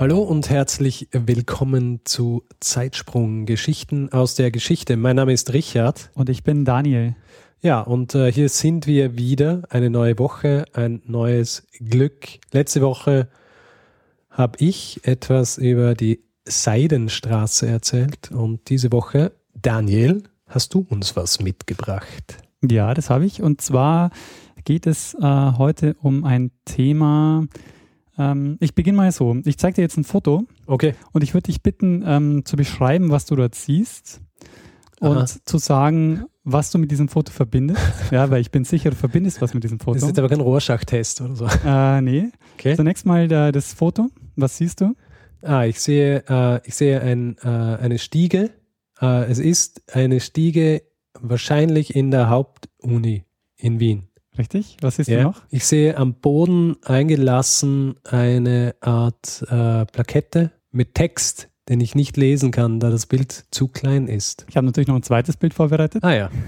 Hallo und herzlich willkommen zu Zeitsprung Geschichten aus der Geschichte. Mein Name ist Richard. Und ich bin Daniel. Ja, und äh, hier sind wir wieder. Eine neue Woche, ein neues Glück. Letzte Woche habe ich etwas über die Seidenstraße erzählt und diese Woche, Daniel, hast du uns was mitgebracht? Ja, das habe ich. Und zwar geht es äh, heute um ein Thema, ähm, ich beginne mal so. Ich zeige dir jetzt ein Foto. Okay. Und ich würde dich bitten, ähm, zu beschreiben, was du dort siehst. Und Aha. zu sagen, was du mit diesem Foto verbindest. ja, weil ich bin sicher, du verbindest was mit diesem Foto. Das ist jetzt aber kein Rorschach-Test oder so. Äh, nee. Okay. Zunächst mal da, das Foto. Was siehst du? Ah, ich sehe, äh, ich sehe ein, äh, eine Stiege. Äh, es ist eine Stiege wahrscheinlich in der Hauptuni in Wien. Richtig? Was siehst Ja. du noch? Ich sehe am Boden eingelassen eine Art äh, Plakette mit Text, den ich nicht lesen kann, da das Bild zu klein ist. Ich habe natürlich noch ein zweites Bild vorbereitet. Ah ja.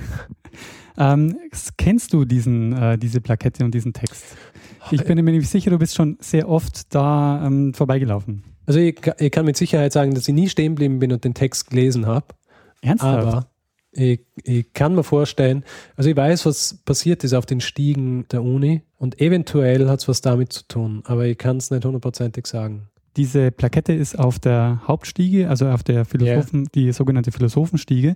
Ähm, kennst du diesen, äh, diese Plakette und diesen Text? Ich bin mir nämlich sicher, du bist schon sehr oft da ähm, vorbeigelaufen. Also ich, ich kann mit Sicherheit sagen, dass ich nie stehen geblieben bin und den Text gelesen habe. Ernsthaft? Aber ich, ich kann mir vorstellen, also ich weiß, was passiert ist auf den Stiegen der Uni und eventuell hat es was damit zu tun, aber ich kann es nicht hundertprozentig sagen. Diese Plakette ist auf der Hauptstiege, also auf der Philosophen, die sogenannte Philosophenstiege.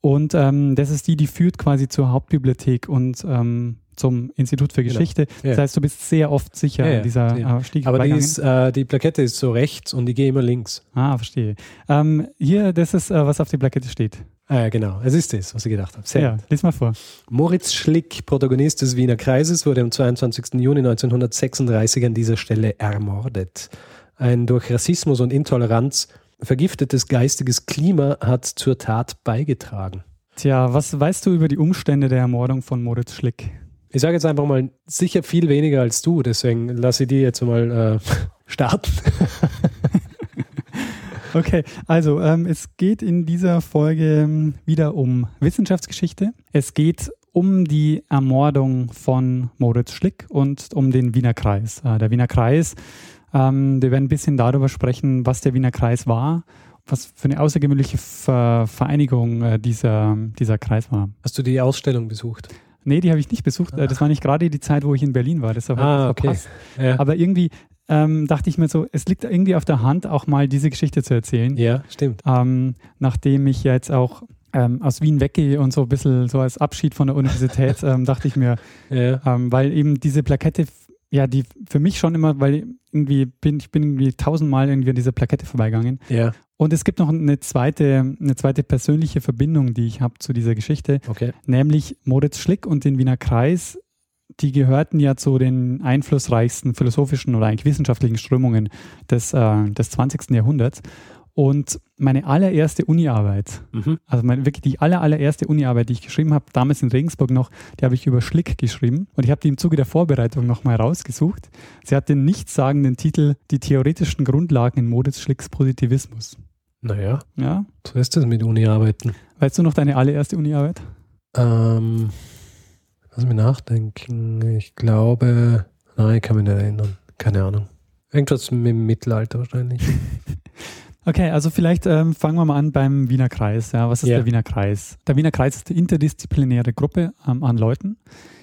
Und ähm, das ist die, die führt quasi zur Hauptbibliothek und ähm, zum Institut für Genau. Geschichte. Ja. Das heißt, du bist sehr oft sicher Ja, ja, dieser ja. äh, Stiege Aber die, ist, äh, die Plakette ist so rechts und ich gehe immer links. Ah, verstehe. Ähm, hier, das ist, äh, was auf der Plakette steht. Ah, ja, genau. Es ist das, was ich gedacht habe. Sehr Ja, gut. lies mal vor. Moritz Schlick, Protagonist des Wiener Kreises, wurde am 22. Juni 1936 an dieser Stelle ermordet. Ein durch Rassismus und Intoleranz vergiftetes geistiges Klima hat zur Tat beigetragen. Tja, was weißt du über die Umstände der Ermordung von Moritz Schlick? Ich sage jetzt einfach mal sicher viel weniger als du, deswegen lasse ich die jetzt mal äh, starten. Okay, also ähm, es geht in dieser Folge ähm, wieder um Wissenschaftsgeschichte. Es geht um die Ermordung von Moritz Schlick und um den Wiener Kreis. Äh, der Wiener Kreis, ähm, wir werden ein bisschen darüber sprechen, was der Wiener Kreis war, was für eine außergewöhnliche Ver Vereinigung äh, dieser, dieser Kreis war. Hast du die Ausstellung besucht? Nee, die habe ich nicht besucht. Äh, Das war nicht gerade die Zeit, wo ich in Berlin war. Deshalb habe ich Ah, das okay. verpasst. Ja, Aber irgendwie ähm, dachte ich mir so, es liegt irgendwie auf der Hand, auch mal diese Geschichte zu erzählen. ja stimmt. Ähm, nachdem ich jetzt auch ähm, aus Wien weggehe und so ein bisschen so als Abschied von der Universität, ähm, dachte ich mir, Ja, ähm, weil eben diese Plakette, ja, die für mich schon immer, weil irgendwie bin ich bin irgendwie tausendmal irgendwie an dieser Plakette vorbeigegangen. ja, Und es gibt noch eine zweite, eine zweite persönliche Verbindung, die ich habe zu dieser Geschichte, okay. nämlich Moritz Schlick und den Wiener Kreis. Die gehörten ja zu den einflussreichsten philosophischen oder eigentlich wissenschaftlichen Strömungen des, äh, des 20. Jahrhunderts. Und meine allererste Uni-Arbeit, Mhm. also meine, wirklich die aller, allererste Uni-Arbeit, die ich geschrieben habe, damals in Regensburg noch, die habe ich über Schlick geschrieben. Und ich habe die im Zuge der Vorbereitung nochmal rausgesucht. Sie hat den nichtssagenden Titel Die theoretischen Grundlagen in Moritz Schlicks Positivismus. Naja, Ja? so ist das mit Uni-Arbeiten. Weißt du noch deine allererste Uni-Arbeit? Ähm, lass mich nachdenken. Ich glaube, nein, ich kann mich nicht erinnern. Keine Ahnung. Irgendwas mit dem Mittelalter wahrscheinlich. Okay, also vielleicht ähm, fangen wir mal an beim Wiener Kreis. Ja, was ist Ja. der Wiener Kreis? Der Wiener Kreis ist eine interdisziplinäre Gruppe ähm, an Leuten,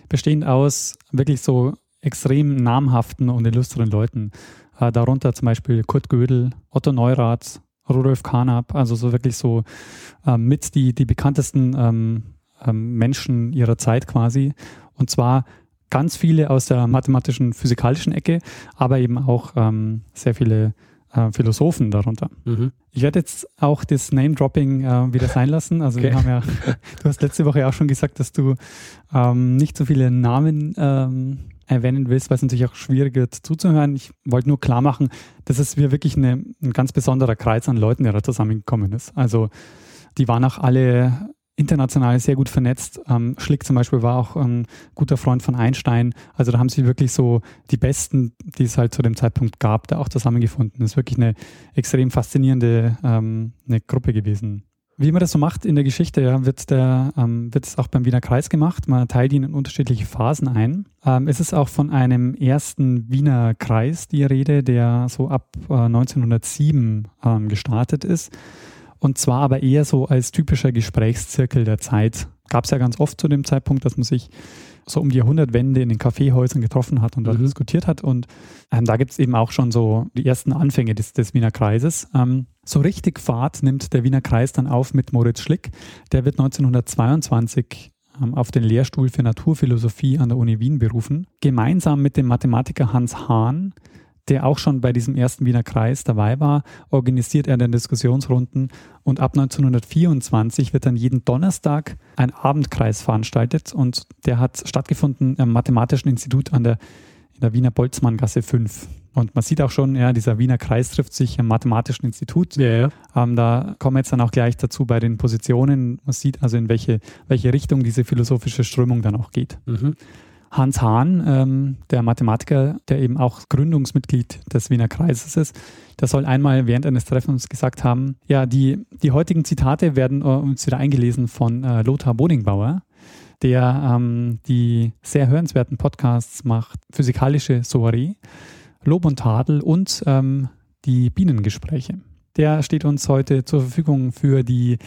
bestehend aus wirklich so extrem namhaften und illustren Leuten. Äh, darunter zum Beispiel Kurt Gödel, Otto Neurath, Rudolf Carnap, also so wirklich so ähm, mit die, die bekanntesten ähm, Menschen ihrer Zeit quasi. Und zwar ganz viele aus der mathematischen, physikalischen Ecke, aber eben auch ähm, sehr viele äh, Philosophen darunter. Mhm. Ich werde jetzt auch das Name-Dropping äh, wieder sein lassen. Also wir Okay. haben ja, du hast letzte Woche auch schon gesagt, dass du ähm, nicht so viele Namen ähm, erwähnen willst, weil es natürlich auch schwieriger zuzuhören. Ich wollte nur klar machen, dass es mir wirklich eine, ein ganz besonderer Kreis an Leuten, der da zusammengekommen ist. Also die waren auch alle international sehr gut vernetzt. Ähm, Schlick zum Beispiel war auch ein guter Freund von Einstein. Also da haben sie wirklich so die Besten, die es halt zu dem Zeitpunkt gab, da auch zusammengefunden. Das ist wirklich eine extrem faszinierende ähm, eine Gruppe gewesen. Wie man das so macht in der Geschichte, ja, wird, der, ähm, wird es auch beim Wiener Kreis gemacht. Man teilt ihn in unterschiedliche Phasen ein. Ähm, es ist auch von einem ersten Wiener Kreis die Rede, der so ab äh, 1907 ähm, gestartet ist. Und zwar aber eher so als typischer Gesprächszirkel der Zeit. Gab es ja ganz oft zu dem Zeitpunkt, dass man sich so um die Jahrhundertwende in den Kaffeehäusern getroffen hat und dort mhm. diskutiert hat. Und ähm, da gibt es eben auch schon so die ersten Anfänge des, des Wiener Kreises. Ähm, so richtig Fahrt nimmt der Wiener Kreis dann auf mit Moritz Schlick. Der wird 1922 ähm, auf den Lehrstuhl für Naturphilosophie an der Uni Wien berufen. Gemeinsam mit dem Mathematiker Hans Hahn der auch schon bei diesem ersten Wiener Kreis dabei war, organisiert er dann Diskussionsrunden und ab 1924 wird dann jeden Donnerstag ein Abendkreis veranstaltet und der hat stattgefunden im Mathematischen Institut an der, in der Wiener Boltzmanngasse 5. Und man sieht auch schon, ja, dieser Wiener Kreis trifft sich im Mathematischen Institut. Ja, ja. Ähm, da kommen wir jetzt dann auch gleich dazu bei den Positionen. Man sieht also, in welche, welche Richtung diese philosophische Strömung dann auch geht. Mhm. Hans Hahn, ähm, der Mathematiker, der eben auch Gründungsmitglied des Wiener Kreises ist, der soll einmal während eines Treffens gesagt haben, ja, die, die heutigen Zitate werden äh, uns wieder eingelesen von äh, Lothar Bodingbauer, der ähm, die sehr hörenswerten Podcasts macht, Physikalische Soiree, Lob und Tadel und ähm, die Bienengespräche. Der steht uns heute zur Verfügung für die,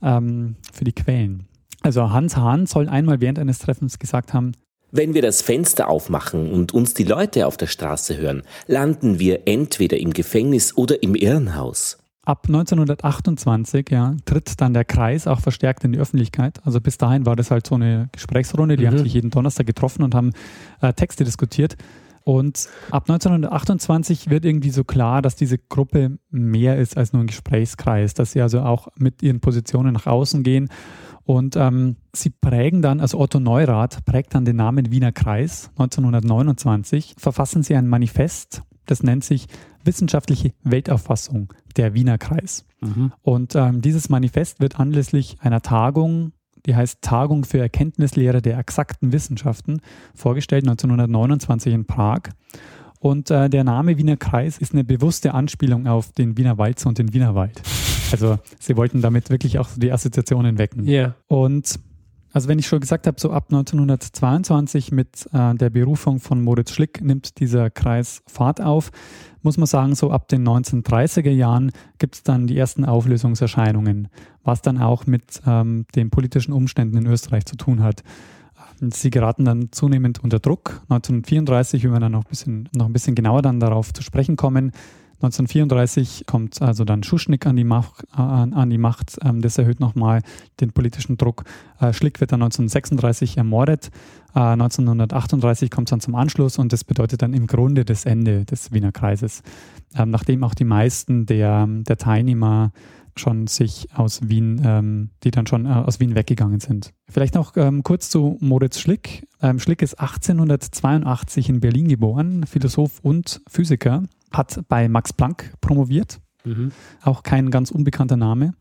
ähm, für die Quellen. Also Hans Hahn soll einmal während eines Treffens gesagt haben, wenn wir das Fenster aufmachen und uns die Leute auf der Straße hören, landen wir entweder im Gefängnis oder im Irrenhaus. Ab 1928 ja, tritt dann der Kreis auch verstärkt in die Öffentlichkeit. Also bis dahin war das halt so eine Gesprächsrunde, die mhm. haben sich jeden Donnerstag getroffen und haben äh, Texte diskutiert. Und ab 1928 wird irgendwie so klar, dass diese Gruppe mehr ist als nur ein Gesprächskreis, dass sie also auch mit ihren Positionen nach außen gehen und ähm, sie prägen dann, also Otto Neurath prägt dann den Namen Wiener Kreis 1929, verfassen sie ein Manifest, das nennt sich Wissenschaftliche Weltauffassung, der Wiener Kreis. Mhm. Und ähm, dieses Manifest wird anlässlich einer Tagung, die heißt Tagung für Erkenntnislehre der exakten Wissenschaften, vorgestellt 1929 in Prag. Und äh, der Name Wiener Kreis ist eine bewusste Anspielung auf den Wiener Walzer und den Wienerwald. Also sie wollten damit wirklich auch die Assoziationen wecken. Ja. Yeah. Und also wenn ich schon gesagt habe, so ab 1922 mit äh, der Berufung von Moritz Schlick nimmt dieser Kreis Fahrt auf, muss man sagen, so ab den 1930er Jahren gibt es dann die ersten Auflösungserscheinungen, was dann auch mit ähm, den politischen Umständen in Österreich zu tun hat. Sie geraten dann zunehmend unter Druck. 1934, wenn wir dann noch ein bisschen, noch ein bisschen genauer dann darauf zu sprechen kommen, 1934 kommt also dann Schuschnigg an die Macht. Äh, an die Macht. Ähm, das erhöht nochmal den politischen Druck. Äh, Schlick wird dann 1936 ermordet. Äh, 1938 kommt es dann zum Anschluss und das bedeutet dann im Grunde das Ende des Wiener Kreises. Ähm, nachdem auch die meisten der, der Teilnehmer schon sich aus Wien, ähm, die dann schon äh, aus Wien weggegangen sind. Vielleicht noch kurz zu Moritz Schlick. Schlick ist 1882 in Berlin geboren, Philosoph und Physiker hat bei Max Planck promoviert. Mhm. Auch kein ganz unbekannter Name.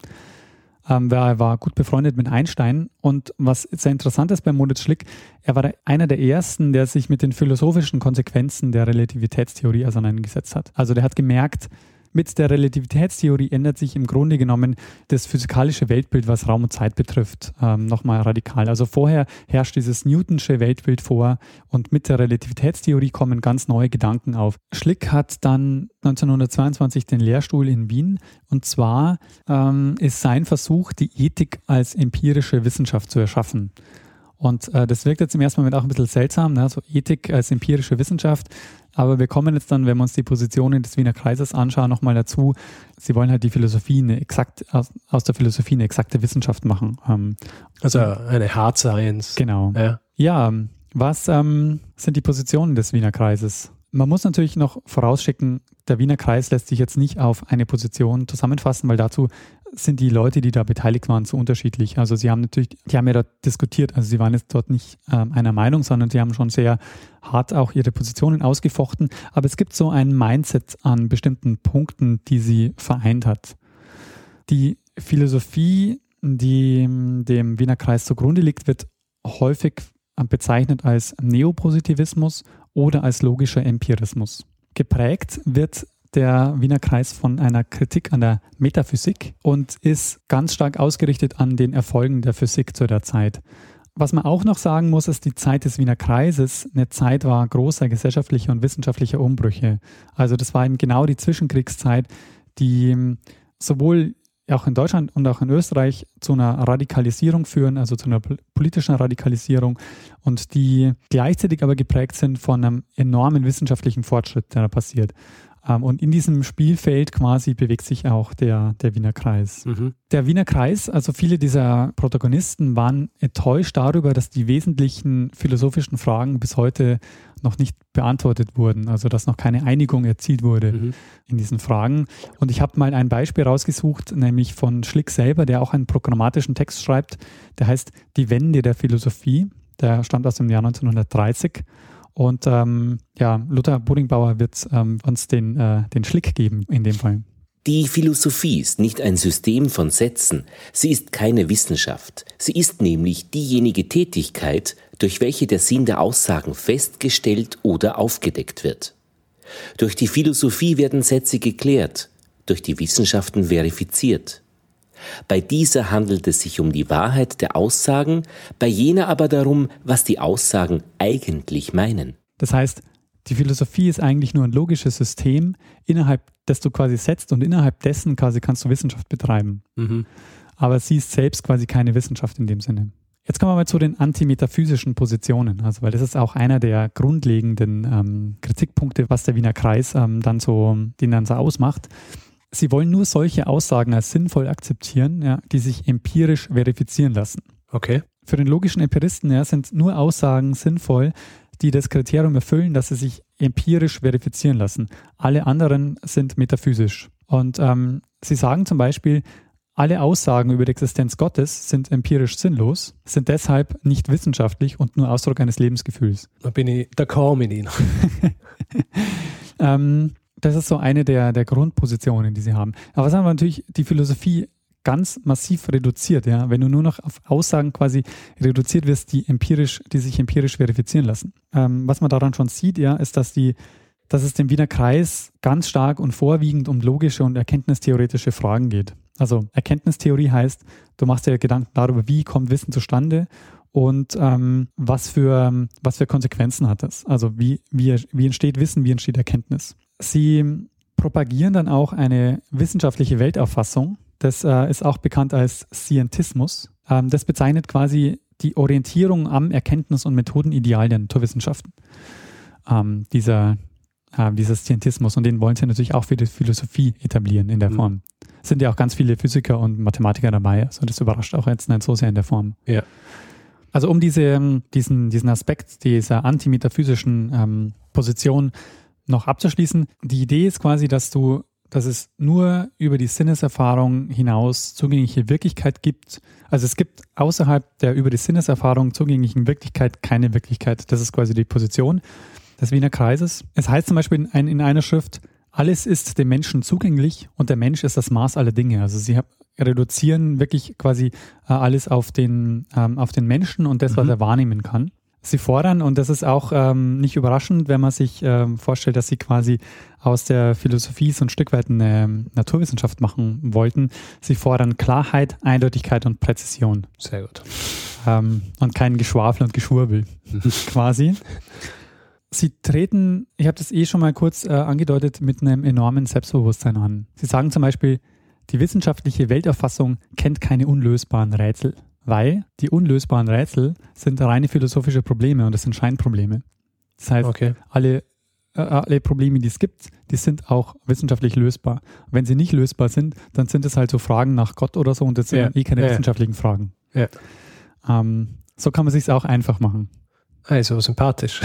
Ähm, er war gut befreundet mit Einstein. Und was sehr interessant ist bei Moritz Schlick, er war einer der ersten, der sich mit den philosophischen Konsequenzen der Relativitätstheorie auseinandergesetzt hat. Also der hat gemerkt, mit der Relativitätstheorie ändert sich im Grunde genommen das physikalische Weltbild, was Raum und Zeit betrifft, ähm, nochmal radikal. Also vorher herrscht dieses Newtonsche Weltbild vor und mit der Relativitätstheorie kommen ganz neue Gedanken auf. Schlick hat dann 1922 den Lehrstuhl in Wien und zwar ähm, ist sein Versuch, die Ethik als empirische Wissenschaft zu erschaffen. Und äh, das wirkt jetzt im ersten Moment auch ein bisschen seltsam, ne? so Ethik als empirische Wissenschaft. Aber wir kommen jetzt dann, wenn wir uns die Positionen des Wiener Kreises anschauen, nochmal dazu. Sie wollen halt die Philosophie eine exakt, aus, aus der Philosophie eine exakte Wissenschaft machen. Ähm, also eine Hard Science. Genau. Ja, ja was ähm, sind die Positionen des Wiener Kreises? Man muss natürlich noch vorausschicken, der Wiener Kreis lässt sich jetzt nicht auf eine Position zusammenfassen, weil dazu sind die Leute, die da beteiligt waren, so unterschiedlich. Also sie haben natürlich, die haben ja dort diskutiert, also sie waren jetzt dort nicht ähm, einer Meinung, sondern sie haben schon sehr hart auch ihre Positionen ausgefochten. Aber es gibt so ein Mindset an bestimmten Punkten, die sie vereint hat. Die Philosophie, die dem Wiener Kreis zugrunde liegt, wird häufig bezeichnet als Neopositivismus oder als logischer Empirismus. Geprägt wird der Wiener Kreis von einer Kritik an der Metaphysik und ist ganz stark ausgerichtet an den Erfolgen der Physik zu der Zeit. Was man auch noch sagen muss, ist, die Zeit des Wiener Kreises eine Zeit war großer gesellschaftlicher und wissenschaftlicher Umbrüche. Also das war eben genau die Zwischenkriegszeit, die sowohl auch in Deutschland und auch in Österreich zu einer Radikalisierung führen, also zu einer politischen Radikalisierung und die gleichzeitig aber geprägt sind von einem enormen wissenschaftlichen Fortschritt, der da passiert. Ähm, und in diesem Spielfeld quasi bewegt sich auch der, der Wiener Kreis. Mhm. Der Wiener Kreis, also viele dieser Protagonisten waren enttäuscht darüber, dass die wesentlichen philosophischen Fragen bis heute noch nicht beantwortet wurden, also dass noch keine Einigung erzielt wurde mhm. in diesen Fragen. Und ich habe mal ein Beispiel rausgesucht, nämlich von Schlick selber, der auch einen programmatischen Text schreibt, der heißt Die Wende der Philosophie. Der stammt aus dem Jahr 1930 und ähm, ja, Luther Bodingbauer wird ähm, uns den, äh, den Schlick geben in dem Fall. Die Philosophie ist nicht ein System von Sätzen, sie ist keine Wissenschaft, sie ist nämlich diejenige Tätigkeit, durch welche der Sinn der Aussagen festgestellt oder aufgedeckt wird. Durch die Philosophie werden Sätze geklärt, durch die Wissenschaften verifiziert. Bei dieser handelt es sich um die Wahrheit der Aussagen, bei jener aber darum, was die Aussagen eigentlich meinen. Das heißt, die Philosophie ist eigentlich nur ein logisches System, innerhalb des du quasi setzt und innerhalb dessen quasi kannst du Wissenschaft betreiben. Mhm. Aber sie ist selbst quasi keine Wissenschaft in dem Sinne. Jetzt kommen wir mal zu den antimetaphysischen Positionen, also weil das ist auch einer der grundlegenden ähm, Kritikpunkte, was der Wiener Kreis ähm, dann so, den dann so ausmacht. Sie wollen nur solche Aussagen als sinnvoll akzeptieren, ja, die sich empirisch verifizieren lassen. Okay. Für den logischen Empiristen ja, sind nur Aussagen sinnvoll, die das Kriterium erfüllen, dass sie sich empirisch verifizieren lassen. Alle anderen sind metaphysisch. Und ähm, sie sagen zum Beispiel, alle Aussagen über die Existenz Gottes sind empirisch sinnlos, sind deshalb nicht wissenschaftlich und nur Ausdruck eines Lebensgefühls. Da bin ich da kaum mit Ihnen. ähm, das ist so eine der, der Grundpositionen, die sie haben. Aber was haben wir natürlich die Philosophie ganz massiv reduziert, ja. Wenn du nur noch auf Aussagen quasi reduziert wirst, die empirisch, die sich empirisch verifizieren lassen. Ähm, was man daran schon sieht, ja, ist, dass die, dass es dem Wiener Kreis ganz stark und vorwiegend um logische und erkenntnistheoretische Fragen geht. Also Erkenntnistheorie heißt, du machst dir Gedanken darüber, wie kommt Wissen zustande und ähm, was, für, was für Konsequenzen hat das. Also wie, wie, wie entsteht Wissen, wie entsteht Erkenntnis. Sie propagieren dann auch eine wissenschaftliche Weltauffassung. Das äh, ist auch bekannt als Scientismus. Ähm, das bezeichnet quasi die Orientierung am Erkenntnis- und Methodenideal der Naturwissenschaften. Ähm, dieser, äh, dieser Scientismus. Und den wollen sie natürlich auch für die Philosophie etablieren in der mhm. Form. Es sind ja auch ganz viele Physiker und Mathematiker dabei. Also das überrascht auch jetzt nicht so sehr in der Form. Ja. Also um diese, ähm, diesen, diesen Aspekt dieser antimetaphysischen ähm, Position noch abzuschließen, die Idee ist quasi, dass du, dass es nur über die Sinneserfahrung hinaus zugängliche Wirklichkeit gibt. Also es gibt außerhalb der über die Sinneserfahrung zugänglichen Wirklichkeit keine Wirklichkeit. Das ist quasi die Position des Wiener Kreises. Es heißt zum Beispiel in, in einer Schrift, alles ist dem Menschen zugänglich und der Mensch ist das Maß aller Dinge. Also sie reduzieren wirklich quasi äh, alles auf den, ähm, auf den Menschen und das, was mhm. er wahrnehmen kann sie fordern, und das ist auch ähm, nicht überraschend, wenn man sich ähm, vorstellt, dass sie quasi aus der Philosophie so ein Stück weit eine Naturwissenschaft machen wollten. Sie fordern Klarheit, Eindeutigkeit und Präzision. Sehr gut. Ähm, und kein Geschwafel und Geschwurbel quasi. Sie treten, ich habe das eh schon mal kurz äh, angedeutet, mit einem enormen Selbstbewusstsein an. Sie sagen zum Beispiel, die wissenschaftliche Welterfassung kennt keine unlösbaren Rätsel weil die unlösbaren Rätsel sind reine philosophische Probleme und das sind Scheinprobleme. Das heißt, okay. alle, äh, alle Probleme, die es gibt, die sind auch wissenschaftlich lösbar. Wenn sie nicht lösbar sind, dann sind es halt so Fragen nach Gott oder so und das sind ja. eh keine ja. wissenschaftlichen Fragen. Ja. Ähm, so kann man sich auch einfach machen. Also sympathisch.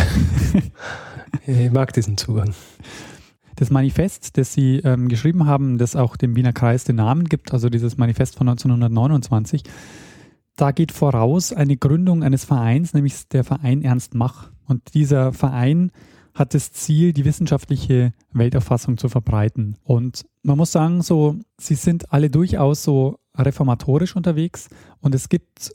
ich mag diesen Zugang. Das Manifest, das Sie ähm, geschrieben haben, das auch dem Wiener Kreis den Namen gibt, also dieses Manifest von 1929, da geht voraus eine Gründung eines Vereins, nämlich der Verein Ernst Mach. Und dieser Verein hat das Ziel, die wissenschaftliche Weltauffassung zu verbreiten. Und man muss sagen, so, sie sind alle durchaus so reformatorisch unterwegs und es gibt,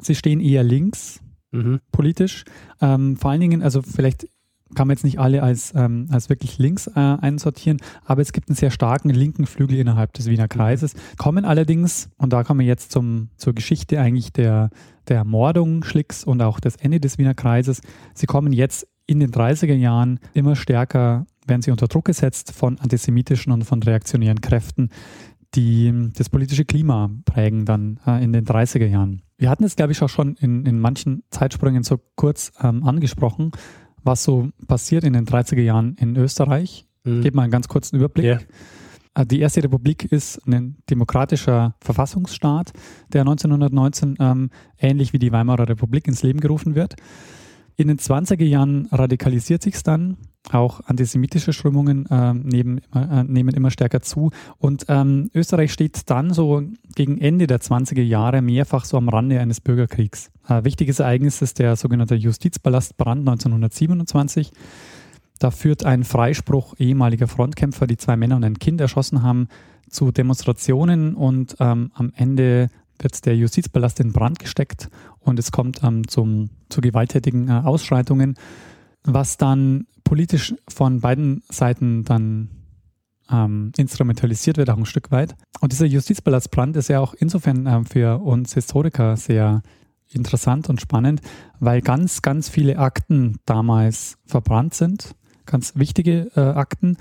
sie stehen eher links mhm. politisch. Ähm, vor allen Dingen, also vielleicht kann man jetzt nicht alle als, ähm, als wirklich links äh, einsortieren, aber es gibt einen sehr starken linken Flügel innerhalb des Wiener Kreises, kommen allerdings, und da kommen wir jetzt zum, zur Geschichte eigentlich der, der Ermordung Schlicks und auch das Ende des Wiener Kreises, sie kommen jetzt in den 30er Jahren immer stärker, werden sie unter Druck gesetzt von antisemitischen und von reaktionären Kräften, die das politische Klima prägen dann äh, in den 30er Jahren. Wir hatten es, glaube ich, auch schon in, in manchen Zeitsprüngen so kurz ähm, angesprochen, was so passiert in den 30er Jahren in Österreich. Mhm. Gebe mal einen ganz kurzen Überblick. Yeah. Äh, die Erste Republik ist ein demokratischer Verfassungsstaat, der 1919 ähm, ähnlich wie die Weimarer Republik ins Leben gerufen wird. In den 20er Jahren radikalisiert sich es dann. Auch antisemitische Strömungen äh, neben, äh, nehmen immer stärker zu. Und ähm, Österreich steht dann so gegen Ende der 20er Jahre mehrfach so am Rande eines Bürgerkriegs. Äh, wichtiges Ereignis ist der sogenannte Justizpalastbrand 1927. Da führt ein Freispruch ehemaliger Frontkämpfer, die zwei Männer und ein Kind erschossen haben, zu Demonstrationen und ähm, am Ende wird der Justizpalast in Brand gesteckt und es kommt ähm, zum, zu gewalttätigen äh, Ausschreitungen, was dann politisch von beiden Seiten dann ähm, instrumentalisiert wird, auch ein Stück weit. Und dieser Justizpalastbrand ist ja auch insofern äh, für uns Historiker sehr interessant und spannend, weil ganz, ganz viele Akten damals verbrannt sind, ganz wichtige äh, Akten,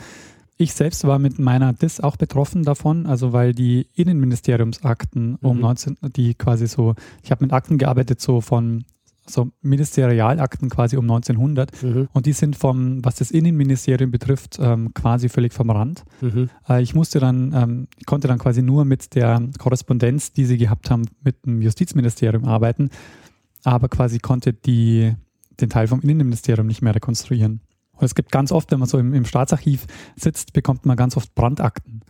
ich selbst war mit meiner DIS auch betroffen davon, also weil die Innenministeriumsakten mhm. um 19, die quasi so, ich habe mit Akten gearbeitet, so von so Ministerialakten quasi um 1900 mhm. und die sind vom, was das Innenministerium betrifft, ähm, quasi völlig vom Rand. Mhm. Äh, ich musste dann, ähm, ich konnte dann quasi nur mit der Korrespondenz, die sie gehabt haben, mit dem Justizministerium arbeiten, aber quasi konnte die den Teil vom Innenministerium nicht mehr rekonstruieren. Und es gibt ganz oft, wenn man so im, im Staatsarchiv sitzt, bekommt man ganz oft Brandakten.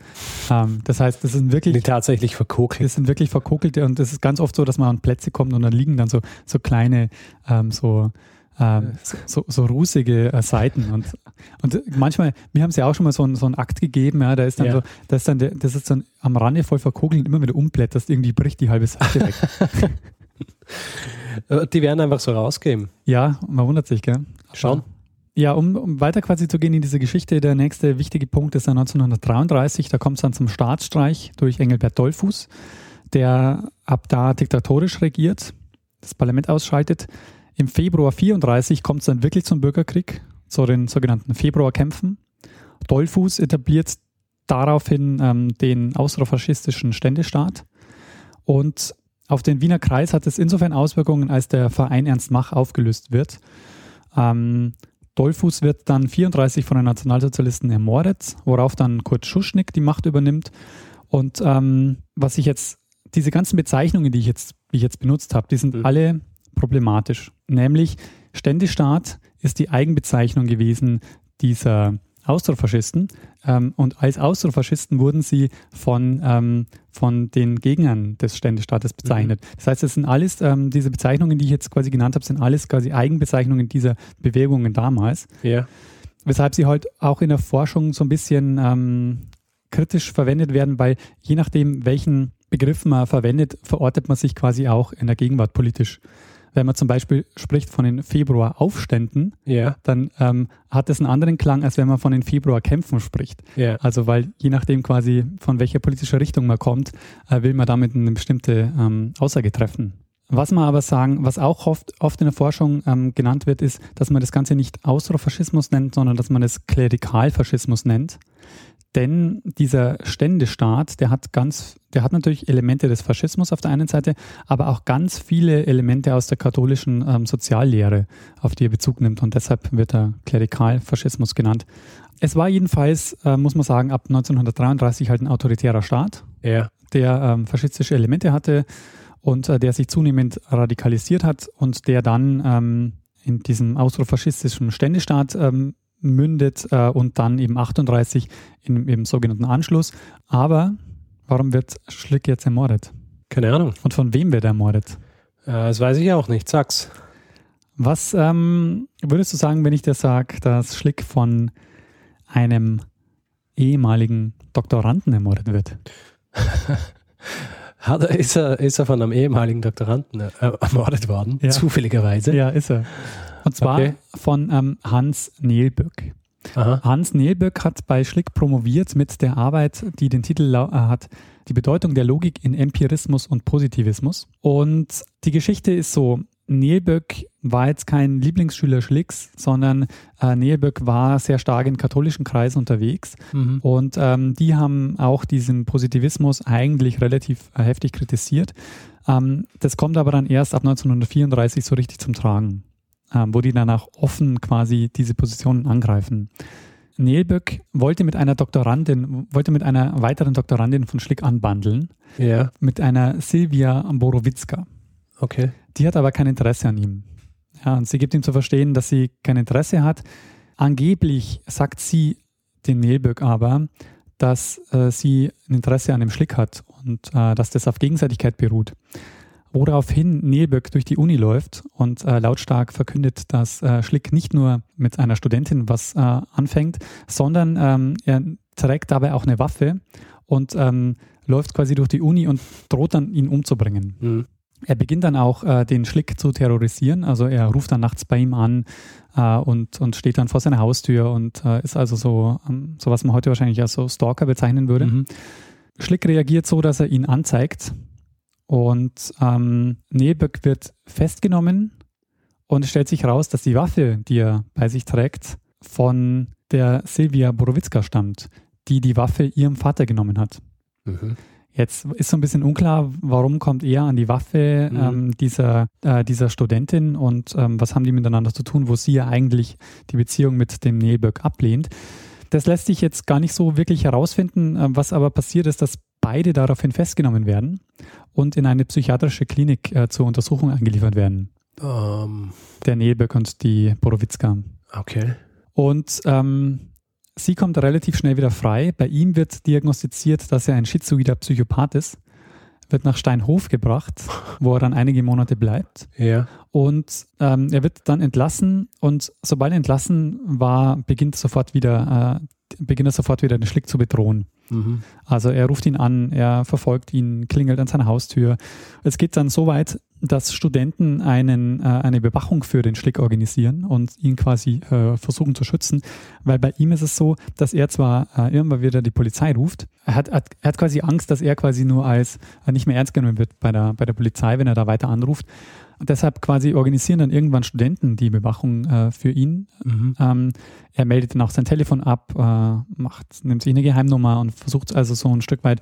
Ähm, das heißt, das sind wirklich. Die tatsächlich verkokelt. Das sind wirklich verkokelte und es ist ganz oft so, dass man an Plätze kommt und dann liegen dann so, so kleine, ähm, so, ähm, so, so, rusige äh, Seiten. Und, und manchmal, wir haben es ja auch schon mal so, ein, so einen Akt gegeben, ja, da ist dann ja. so, da ist dann der, das ist dann am Rande voll verkokelt und immer wieder umblätterst, irgendwie bricht die halbe Seite weg. Äh, die werden einfach so rausgeben. Ja, man wundert sich, gell? Schon. Ja, um, um, weiter quasi zu gehen in diese Geschichte, der nächste wichtige Punkt ist dann 1933, da kommt es dann zum Staatsstreich durch Engelbert Dollfuß, der ab da diktatorisch regiert, das Parlament ausschaltet. Im Februar 34 kommt es dann wirklich zum Bürgerkrieg, zu den sogenannten Februarkämpfen. Dollfuß etabliert daraufhin ähm, den austrofaschistischen Ständestaat und auf den Wiener Kreis hat es insofern Auswirkungen, als der Verein Ernst Mach aufgelöst wird. Ähm, Dollfuß wird dann 34 von den Nationalsozialisten ermordet, worauf dann Kurt Schuschnigg die Macht übernimmt. Und ähm, was ich jetzt, diese ganzen Bezeichnungen, die ich jetzt, die ich jetzt benutzt habe, die sind mhm. alle problematisch. Nämlich Ständestaat ist die Eigenbezeichnung gewesen dieser Austrofaschisten. Ähm, und als Austrofaschisten wurden sie von, ähm, von den Gegnern des Ständestaates bezeichnet. Mhm. Das heißt, es sind alles, ähm, diese Bezeichnungen, die ich jetzt quasi genannt habe, sind alles quasi Eigenbezeichnungen dieser Bewegungen damals. Ja. Weshalb sie halt auch in der Forschung so ein bisschen ähm, kritisch verwendet werden, weil je nachdem, welchen Begriff man verwendet, verortet man sich quasi auch in der Gegenwart politisch wenn man zum Beispiel spricht von den Februaraufständen, ja. dann ähm, hat es einen anderen Klang, als wenn man von den Februarkämpfen spricht. Ja. Also weil je nachdem quasi von welcher politischer Richtung man kommt, äh, will man damit eine bestimmte ähm, Aussage treffen. Was man aber sagen, was auch oft, oft in der Forschung ähm, genannt wird, ist, dass man das Ganze nicht Austrofaschismus nennt, sondern dass man es Klerikalfaschismus nennt. Denn dieser Ständestaat, der hat ganz, der hat natürlich Elemente des Faschismus auf der einen Seite, aber auch ganz viele Elemente aus der katholischen ähm, Soziallehre, auf die er Bezug nimmt. Und deshalb wird er Klerikalfaschismus genannt. Es war jedenfalls, äh, muss man sagen, ab 1933 halt ein autoritärer Staat, ja. der ähm, faschistische Elemente hatte und äh, der sich zunehmend radikalisiert hat und der dann ähm, in diesem austrofaschistischen Ständestaat ähm, mündet äh, und dann eben 38 in, im sogenannten Anschluss. Aber warum wird Schlick jetzt ermordet? Keine Ahnung. Und von wem wird er ermordet? Äh, das weiß ich auch nicht. Sag's. Was ähm, würdest du sagen, wenn ich dir sage, dass Schlick von einem ehemaligen Doktoranden ermordet wird? Hat, er- ist, er, ist er von einem ehemaligen Doktoranden äh, ermordet worden? Ja. Zufälligerweise? Ja, ist er. Und zwar Okay. von ähm, Hans Nehlböck. Aha. Hans Nehlböck hat bei Schlick promoviert mit der Arbeit, die den Titel äh, hat, die Bedeutung der Logik in Empirismus und Positivismus. Und die Geschichte ist so, Nehlböck war jetzt kein Lieblingsschüler Schlicks, sondern äh, Nehlböck war sehr stark in katholischen Kreisen unterwegs. Mhm. Und ähm, die haben auch diesen Positivismus eigentlich relativ äh, heftig kritisiert. Ähm, das kommt aber dann erst ab 1934 so richtig zum Tragen, wo die danach offen quasi diese Positionen angreifen. Nehlböck wollte mit einer Doktorandin, wollte mit einer weiteren Doktorandin von Schlick anbandeln, Ja, mit einer Silvia Borowitzka. okay. Die hat aber kein Interesse an ihm. Ja, und sie gibt ihm zu verstehen, dass sie kein Interesse hat. Angeblich sagt sie den Nehlböck aber, dass äh, sie ein Interesse an dem Schlick hat und äh, dass das auf Gegenseitigkeit beruht. Woraufhin Nehlböck durch die Uni läuft und äh, lautstark verkündet, dass äh, Schlick nicht nur mit einer Studentin was äh, anfängt, sondern ähm, er trägt dabei auch eine Waffe und ähm, läuft quasi durch die Uni und droht dann, ihn umzubringen. Mhm. Er beginnt dann auch, äh, den Schlick zu terrorisieren. Also er ruft dann nachts bei ihm an äh, und, und steht dann vor seiner Haustür und äh, ist also so, ähm, so, was man heute wahrscheinlich als so Stalker bezeichnen würde. Mhm. Schlick reagiert so, dass er ihn anzeigt und ähm, Nehlböck wird festgenommen und es stellt sich raus, dass die Waffe, die er bei sich trägt, von der Silvia Borowitzka stammt, die die Waffe ihrem Vater genommen hat. Mhm. Jetzt ist so ein bisschen unklar, warum kommt er an die Waffe Mhm. ähm, dieser, äh, dieser Studentin und ähm, was haben die miteinander zu tun, wo sie ja eigentlich die Beziehung mit dem Nehlböck ablehnt. Das lässt sich jetzt gar nicht so wirklich herausfinden. Äh, was aber passiert ist, dass beide daraufhin festgenommen werden und in eine psychiatrische Klinik äh, zur Untersuchung eingeliefert werden. Ähm, Der Nehlböck und die Borowitzka. okay. Und ähm, sie kommt relativ schnell wieder frei. Bei ihm wird diagnostiziert, dass er ein schizoider Psychopath ist, wird nach Steinhof gebracht, wo er dann einige Monate bleibt. Ja. Und ähm, er wird dann entlassen und sobald er entlassen war, beginnt sofort wieder, äh, beginnt er sofort wieder den Schlick zu bedrohen. Also er ruft ihn an, er verfolgt ihn, klingelt an seiner Haustür. Es geht dann so weit, dass Studenten einen, äh, eine Bewachung für den Schlick organisieren und ihn quasi äh, versuchen zu schützen, weil bei ihm ist es so, dass er zwar äh, irgendwann wieder die Polizei ruft, er hat, hat, er hat quasi Angst, dass er quasi nur als äh, nicht mehr ernst genommen wird bei der, bei der Polizei, wenn er da weiter anruft. Deshalb quasi organisieren dann irgendwann Studenten die Bewachung äh, für ihn Mhm. ähm, er meldet dann auch sein Telefon ab, äh, macht, nimmt sich eine Geheimnummer und versucht also so ein Stück weit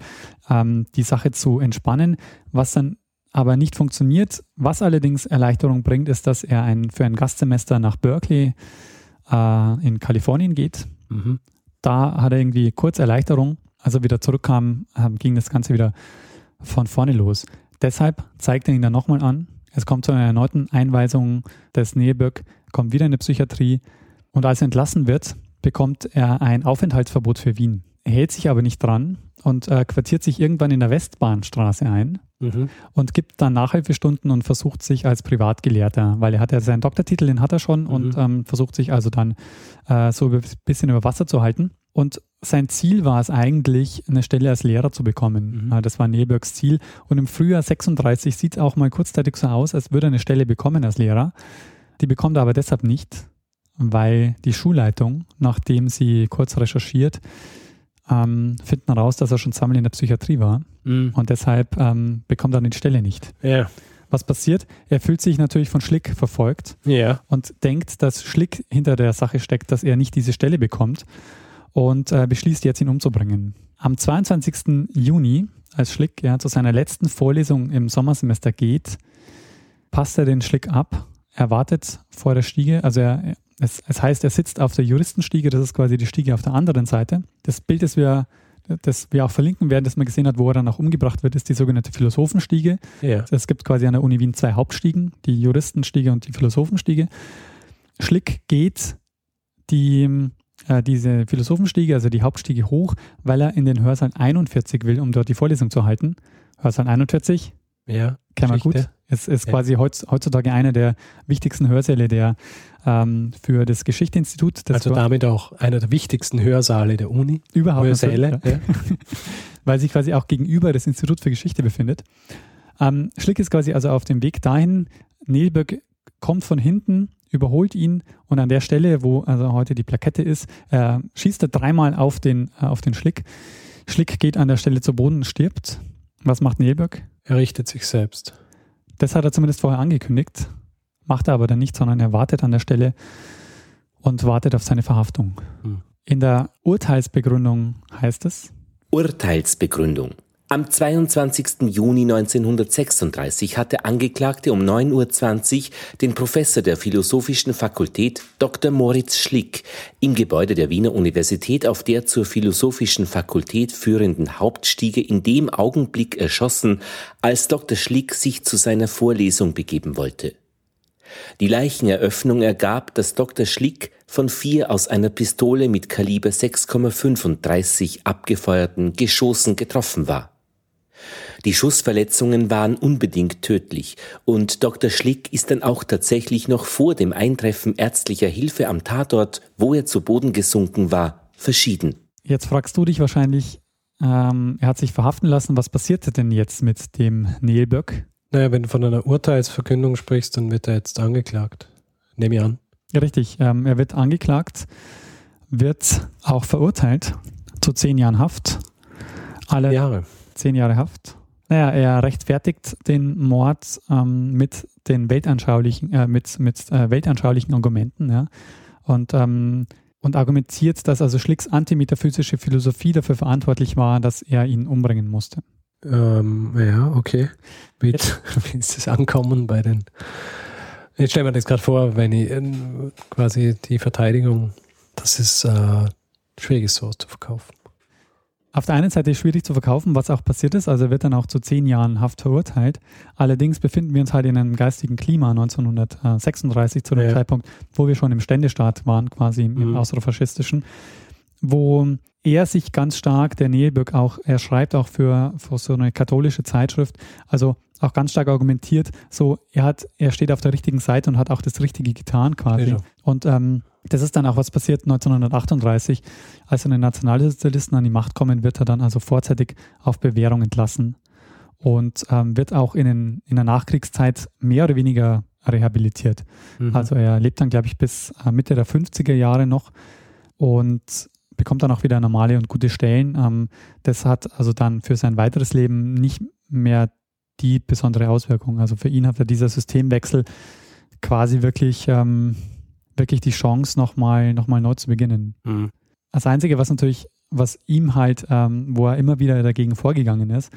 ähm, die Sache zu entspannen, was dann aber nicht funktioniert. Was allerdings Erleichterung bringt, ist, dass er ein, für ein Gastsemester nach Berkeley äh, in Kalifornien geht. Mhm. Da hat er irgendwie kurz Erleichterung. Als er wieder zurückkam, ähm, ging das Ganze wieder von vorne los. Deshalb zeigt er ihn dann nochmal an. Es kommt zu einer erneuten Einweisung des Nehlböck, kommt wieder in die Psychiatrie und als er entlassen wird, bekommt er ein Aufenthaltsverbot für Wien. Er hält sich aber nicht dran und äh, quartiert sich irgendwann in der Westbahnstraße ein Mhm. und gibt dann Nachhilfestunden und versucht sich als Privatgelehrter, weil er hat ja seinen Doktortitel, den hat er schon und Mhm. ähm, versucht sich also dann äh, so ein bisschen über Wasser zu halten. Und sein Ziel war es eigentlich, eine Stelle als Lehrer zu bekommen. Mhm. Das war Nehlböcks Ziel. Und im Frühjahr 36 sieht es auch mal kurzzeitig so aus, als würde er eine Stelle bekommen als Lehrer. Die bekommt er aber deshalb nicht, weil die Schulleitung, nachdem sie kurz recherchiert, ähm, finden raus, dass er schon zweimal in der Psychiatrie war Mhm. und deshalb ähm, bekommt er die Stelle nicht. Ja. Was passiert? Er fühlt sich natürlich von Schlick verfolgt Ja. und denkt, dass Schlick hinter der Sache steckt, dass er nicht diese Stelle bekommt und äh, beschließt jetzt, ihn umzubringen. Am 22. Juni, als Schlick ja, zu seiner letzten Vorlesung im Sommersemester geht, passt er den Schlick ab. Er wartet vor der Stiege, also er, es, es heißt, er sitzt auf der Juristenstiege, das ist quasi die Stiege auf der anderen Seite. Das Bild, das wir, das wir auch verlinken werden, das man gesehen hat, wo er dann auch umgebracht wird, ist die sogenannte Philosophenstiege. Ja. Es gibt quasi an der Uni Wien zwei Hauptstiegen, die Juristenstiege und die Philosophenstiege. Schlick geht die, äh, diese Philosophenstiege, also die Hauptstiege hoch, weil er in den Hörsaal 41 will, um dort die Vorlesung zu halten. Hörsaal 41, Ja. kennen wir gut. Es ist Ja. quasi heutz, heutzutage einer der wichtigsten Hörsäle der, ähm, für das Geschichteinstitut. Das Also damit auch einer der wichtigsten Hörsaale der Uni. überhaupt Hörsäle. ja. weil sich quasi auch gegenüber das Institut für Geschichte befindet. Ähm, Schlick ist quasi also auf dem Weg dahin. Nielböck kommt von hinten, überholt ihn und an der Stelle, wo also heute die Plakette ist, äh, schießt er dreimal auf den, äh, auf den Schlick. Schlick geht an der Stelle zu Boden und stirbt. Was macht Nielböck? Er richtet sich selbst. Das hat er zumindest vorher angekündigt, macht er aber dann nicht, sondern er wartet an der Stelle und wartet auf seine Verhaftung. Hm. In der Urteilsbegründung heißt es, Urteilsbegründung. Am 22. Juni 1936 hat der Angeklagte um 9.20 Uhr den Professor der Philosophischen Fakultät Dr. Moritz Schlick im Gebäude der Wiener Universität auf der zur Philosophischen Fakultät führenden Hauptstiege in dem Augenblick erschossen, als Dr. Schlick sich zu seiner Vorlesung begeben wollte. Die Leicheneröffnung ergab, dass Dr. Schlick von vier aus einer Pistole mit Kaliber 6,35 abgefeuerten Geschossen getroffen war. Die Schussverletzungen waren unbedingt tödlich und Dr. Schlick ist dann auch tatsächlich noch vor dem Eintreffen ärztlicher Hilfe am Tatort, wo er zu Boden gesunken war, verschieden. Jetzt fragst du dich wahrscheinlich, ähm, er hat sich verhaften lassen, was passierte denn jetzt mit dem Nielböck? Naja, wenn du von einer Urteilsverkündung sprichst, dann wird er jetzt angeklagt. Nehme ich an. Ja, richtig. Ähm, er wird angeklagt, wird auch verurteilt zu zehn Jahren Haft. Alle Jahre. zehn Jahre Haft. Naja, er rechtfertigt den Mord ähm, mit den weltanschaulichen, äh, mit, mit äh, weltanschaulichen Argumenten, ja. Und, ähm, und argumentiert, dass also Schlicks antimetaphysische Philosophie dafür verantwortlich war, dass er ihn umbringen musste. Ähm, ja, okay. Wie, ist das Ankommen bei den. Ich stelle mir das gerade vor, wenn ich ähm, quasi die Verteidigung, das ist äh, schwierig ist, sowas zu verkaufen. Auf der einen Seite schwierig zu verkaufen, was auch passiert ist. Also er wird dann auch zu zehn Jahren Haft verurteilt. Allerdings befinden wir uns halt in einem geistigen Klima 1936 zu dem Ja. Zeitpunkt, wo wir schon im Ständestaat waren, quasi im, im Mhm. austrofaschistischen, wo er sich ganz stark, der Nielböck auch, er schreibt auch für, für so eine katholische Zeitschrift, also auch ganz stark argumentiert, so er hat, er steht auf der richtigen Seite und hat auch das Richtige getan quasi. Sicher. Und ähm, das ist dann auch was passiert 1938, als die Nationalsozialisten an die Macht kommen, wird er dann also vorzeitig auf Bewährung entlassen und ähm, wird auch in, den, in der Nachkriegszeit mehr oder weniger rehabilitiert. Mhm. Also er lebt dann, glaube ich, bis äh, Mitte der 50er Jahre noch und bekommt dann auch wieder normale und gute Stellen. Ähm, das hat also dann für sein weiteres Leben nicht mehr die besondere Auswirkung. Also für ihn hat er dieser Systemwechsel quasi wirklich, ähm, wirklich die Chance, nochmal noch mal neu zu beginnen. Mhm. Das Einzige, was natürlich, was ihm halt, ähm, wo er immer wieder dagegen vorgegangen ist,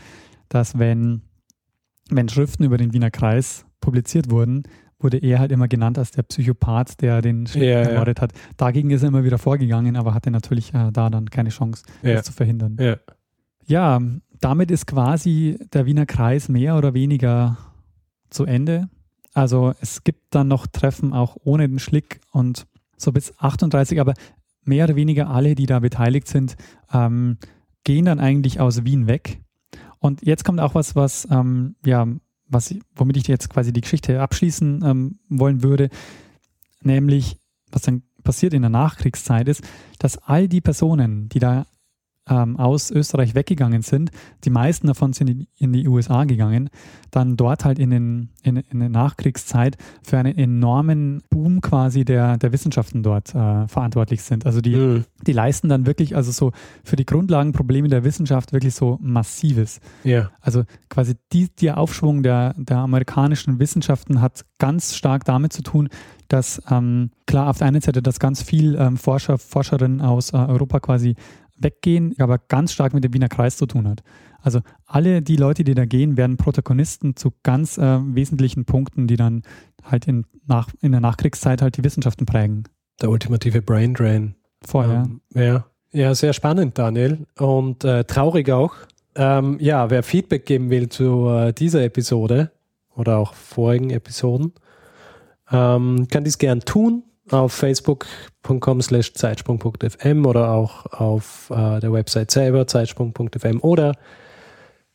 dass wenn, wenn Schriften über den Wiener Kreis publiziert wurden, wurde er halt immer genannt als der Psychopath, der den Schlick Ja, ja. ermordet hat. Dagegen ist er immer wieder vorgegangen, aber hatte natürlich äh, da dann keine Chance, Ja. das zu verhindern. Ja. Ja, damit ist quasi der Wiener Kreis mehr oder weniger zu Ende. Also es gibt dann noch Treffen auch ohne den Schlick und so bis 38, aber mehr oder weniger alle, die da beteiligt sind, ähm, gehen dann eigentlich aus Wien weg. Und jetzt kommt auch was, was, ähm, ja, was, womit ich jetzt quasi die Geschichte abschließen ähm, wollen würde, nämlich was dann passiert in der Nachkriegszeit ist, dass all die Personen, die da ähm, aus Österreich weggegangen sind, die meisten davon sind in, die USA gegangen, dann dort halt in, den, in, in der Nachkriegszeit für einen enormen Boom quasi der, der Wissenschaften dort äh, verantwortlich sind. Also die, Mhm. die leisten dann wirklich, also so für die Grundlagenprobleme der Wissenschaft wirklich so massives. Ja. Also quasi die, der Aufschwung der, der amerikanischen Wissenschaften hat ganz stark damit zu tun, dass ähm, klar auf der einen Seite, dass ganz viel ähm, Forscher, Forscherinnen aus äh, Europa quasi weggehen, aber ganz stark mit dem Wiener Kreis zu tun hat. Also alle die Leute, die da gehen, werden Protagonisten zu ganz äh, wesentlichen Punkten, die dann halt in, nach, in der Nachkriegszeit halt die Wissenschaften prägen. Der ultimative Brain Drain. Vorher. Ähm, ja. ja, sehr spannend, Daniel. Und äh, traurig auch. Ähm, ja, wer Feedback geben will zu äh, dieser Episode oder auch vorigen Episoden, ähm, kann dies gern tun. Auf facebook.com slash zeitsprung.fm oder auch auf äh, der Website selber zeitsprung.fm oder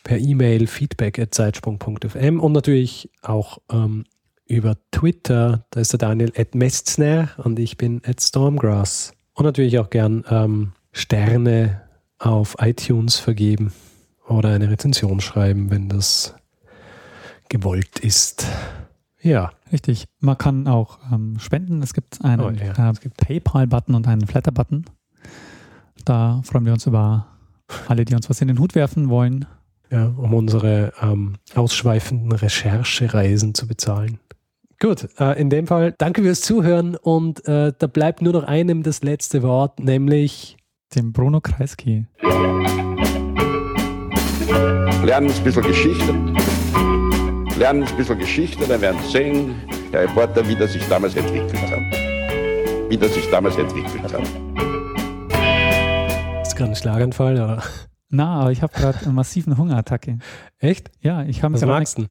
per E-Mail feedback at zeitsprung.fm und natürlich auch ähm, über Twitter. Da ist der Daniel at Mestner und ich bin at Stormgrass. Und natürlich auch gern ähm, Sterne auf iTunes vergeben oder eine Rezension schreiben, wenn das gewollt ist. Ja. Richtig. Man kann auch ähm, spenden. Es gibt einen Oh, ja. äh, PayPal-Button und einen Flatter-Button. Da freuen wir uns über alle, die uns was in den Hut werfen wollen. Ja, um unsere ähm, ausschweifenden Recherchereisen zu bezahlen. Gut, äh, in dem Fall danke fürs Zuhören und äh, da bleibt nur noch einem das letzte Wort, nämlich Dem Bruno Kreisky. Lernen ein bisschen Geschichte. Lernen ein bisschen Geschichte, dann werden sehen, Herr Reporter, wie das sich damals entwickelt hat. Wie das sich damals entwickelt hat. ist gerade ein Schlaganfall, oder? Na, aber ich habe gerade eine massiven Hungerattacke. Echt? Ja, ich habe Was gerade magst du?